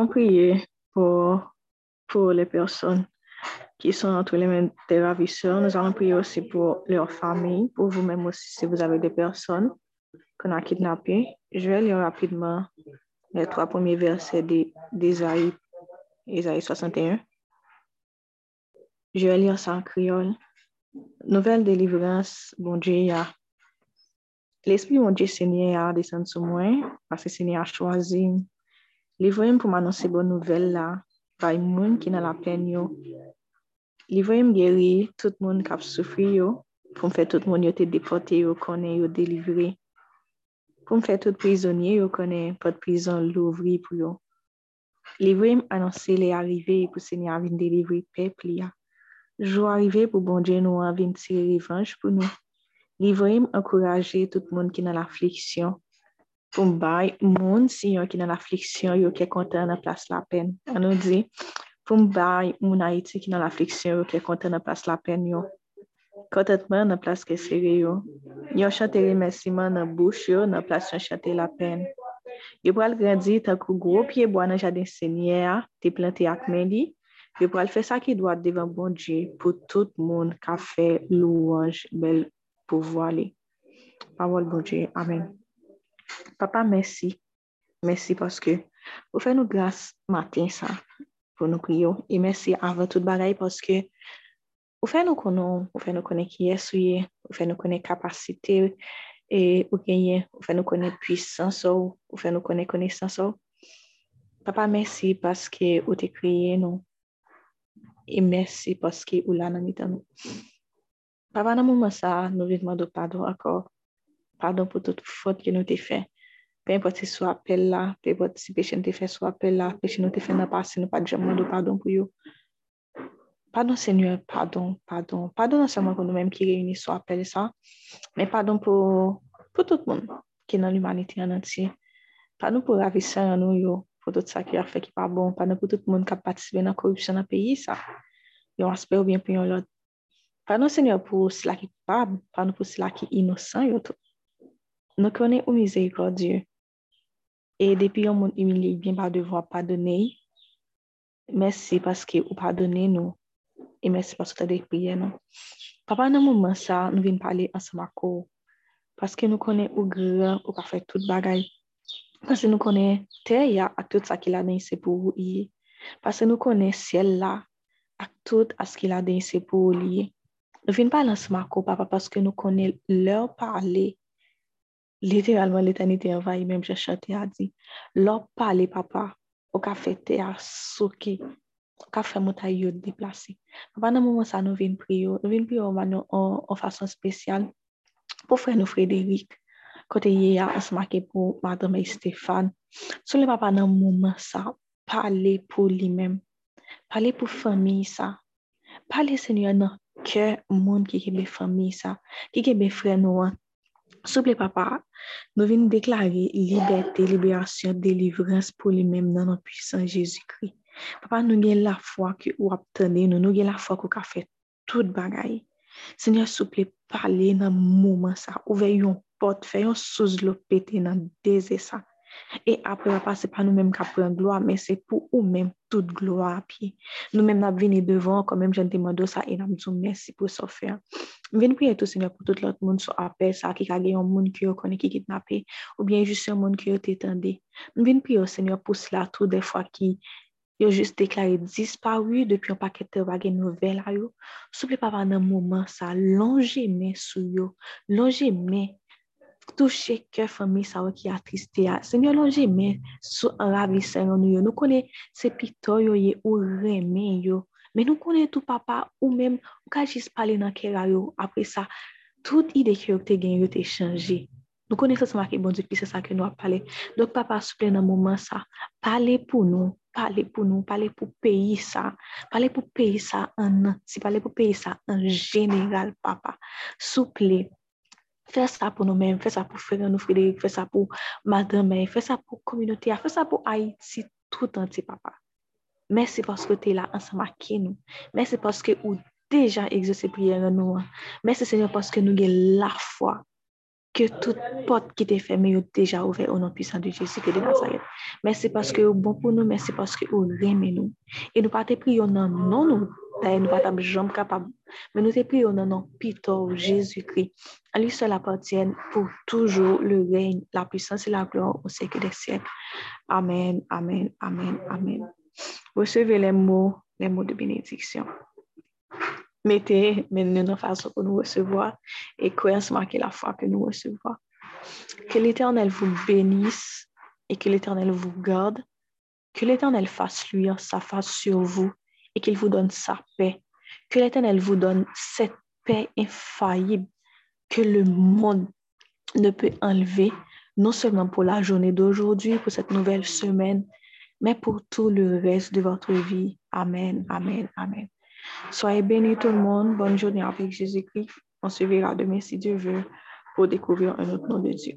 On prier pour, pour les personnes qui sont entre les mains des ravisseurs. Nous allons prier aussi pour leur famille, pour vous-même aussi si vous avez des personnes qu'on a kidnappées. Je vais lire rapidement les trois premiers versets d'Ésaïe, Ésaïe 61. Je vais lire ça en créole. Nouvelle délivrance, bon Dieu, l'Esprit, mon Dieu, Seigneur, a descendu sur moi, parce que Seigneur a choisi Li voyem pou manonse bon nouvel la, bay moun ki nan la pen yo. Li voyem geri tout moun kap soufri yo, pou mfe tout moun yo te depote yo konen yo delivre. Pou mfe tout prizonye yo konen pot prizon louvri pou yo. Li voyem anonse le arrive pou se ni avin delivre pepli ya. Jou arrive pou bonje nou avin tire revanche pou nou. Li voyem ankoraje tout moun ki nan la fliksyon. Me moun Seigneur qui dans l'affliction yo qui est content dans place la moun Haïti qui dans l'affliction yo qui est content dans place la peine yo. Contentement dans place que sérieux yo. Chante remerciement dans bouche yo dans place yo chante la peine. Yo pral bois dans jardin Seigneur, te planté avec Mendi. Yo pral faire ça qui doit devant bon Dieu pour tout a fait louange belle pouvoir aller. Parole bon Dieu. Amen. Papa, mersi. Mersi paske ou fè nou glas matin sa pou nou kriyo. E mersi avan tout bagay paske ou fè nou konon, ou fè nou konen ki yesuye, ou fè nou konen kapasite e ou genye, ou fè nou konen pwisansou, ou fè nou konen konesansou. Papa, mersi paske ou te kriye nou. E mersi paske ou la nan mi tan nou. Papa nan mouman sa, nou vitman do pado akor. Pardon pour toute faute que nous t'ai fait. Peu importe si soit appel là, peu importe si péché nous fait soit appel là, péché nous fait dans passé, nous pas de pardon pour vous. Pardon Seigneur, pardon, pardon. Pardon non seulement pour nous-mêmes qui réunissent soit appel ça, mais pardon pour, pour tout le monde qui est dans l'humanité en entier. Pardon pour ravisseur en nous, pour tout ça qui a fait qui pas bon. Pardon pour tout le monde qui a participé dans la corruption dans le pays, ça. Yo, aspect ou bien pour l'autre. Pardon Seigneur pour cela qui est coupable, pardon pour cela qui est innocent, tout. Nous connaissons au miséricordieux. Et depuis on monde humilié, bien pas devoir pardonner. Merci parce que vous pardonnez nous. Et merci parce que vous avez prié nous. Papa, dans moment ça, nous venons parler ensemble Parce que nous connaissons au grand, au pas fait tout bagaille. Parce que nous connaissons terre et tout ça qu'il a donné, c'est pour vous. Parce que nous connaissons ciel là, à tout ce qu'il a donné, c'est pour vous. Nous venons parler ensemble papa, parce que nous connaissons leur parler littéralement l'éternité envahie, même j'ai chanté à dire, l'or parler papa, au café fait à souki, au café fait montagne déplacer. Papa, dans moment ça, nous venons prier, nous venons prier en, en façon spéciale pour frère nous Frédéric, côté hier, on se marqué pour madame et Stéphane. Sur le papa, dans moment ça, parler pour lui-même, parler pour famille ça, parler Seigneur dans cœur monde qui est famille ça, qui est frère nous Souple papa, nou vin deklare liberté, liberasyon, delivrans pou li mem nan an pwisan Jésus-Kri. Papa nou gen la fwa ki ou ap tende nou, nou gen la fwa ki ou ka fet tout bagay. Senyor souple pale nan mouman sa, ouve yon pot, fe yon souz lo pete nan deze sa. E apre pa se pa nou menm ka pren gloa, men se pou ou menm tout gloa api. Nou menm nap vini devan, kon menm jen temando sa e nam djou mersi pou so fe. Veni priye tou senyor pou tout lot moun so apel sa ki kage yon moun ki yo konen ki kitnape ou bien jist yon moun ki yo tetande. Veni priye senyor pou sla tou defwa ki yo jist deklare disparu depi yon paket te wage nouvel a yo. Souple pa pa nan mouman sa, longe men sou yo, longe men sous yo, longez mes toucher cœur famille ça qui attristé Seigneur longe mais sous ravisseur nous nous connaît ces pito yo ou remé yo. Mais nous connaît tout papa ou même ou ka juste parler dans cœur yo. Après ça toute idée que tu gagné yo t'es changé nous connaissons ça marqué bon Dieu c'est ça que nous a parlé. Donc papa s'il plaît dans moment ça parler pour nous parler pour nous parler pour pays ça parler pour pays ça en si parler pour pays ça en général papa Fè sa pou nou men, fè sa pou fè nan nou Frédéric, fè sa pou madame, fè sa pou kominote, fè sa pou Haïti tout an ti papa. Mè se paske te la ansama ki nou. Mè se paske ou deja egzose priye nan nou an. Mè se senyo paske nou gen la fwa ke tout pot ki te fèmè yo deja ouve ou nan pisan de Jésus ke de Nazaret. Mè se paske ou bon pou nou, mè se paske ou reme nou. E nou pate priyo nan non nou, ta e nou pata jom kapab mais nous te prions non, non, Pito, Jésus-Christ. À lui seul appartiennent pour toujours le règne, la puissance et la gloire au siècle des siècles. Amen, amen, amen, amen. Recevez les mots, les mots de bénédiction mettez maintenant de façon pour nous recevoir et croyez marquer la foi que nous recevons. Que l'Éternel vous bénisse et que l'Éternel vous garde. Que l'Éternel fasse luire sa face sur vous et qu'il vous donne sa paix. Que l'Éternel vous donne cette paix infaillible que le monde ne peut enlever, non seulement pour la journée d'aujourd'hui, pour cette nouvelle semaine, mais pour tout le reste de votre vie. Amen, amen, amen. Soyez bénis tout le monde. Bonne journée avec Jésus-Christ. On se verra demain si Dieu veut pour découvrir un autre nom de Dieu.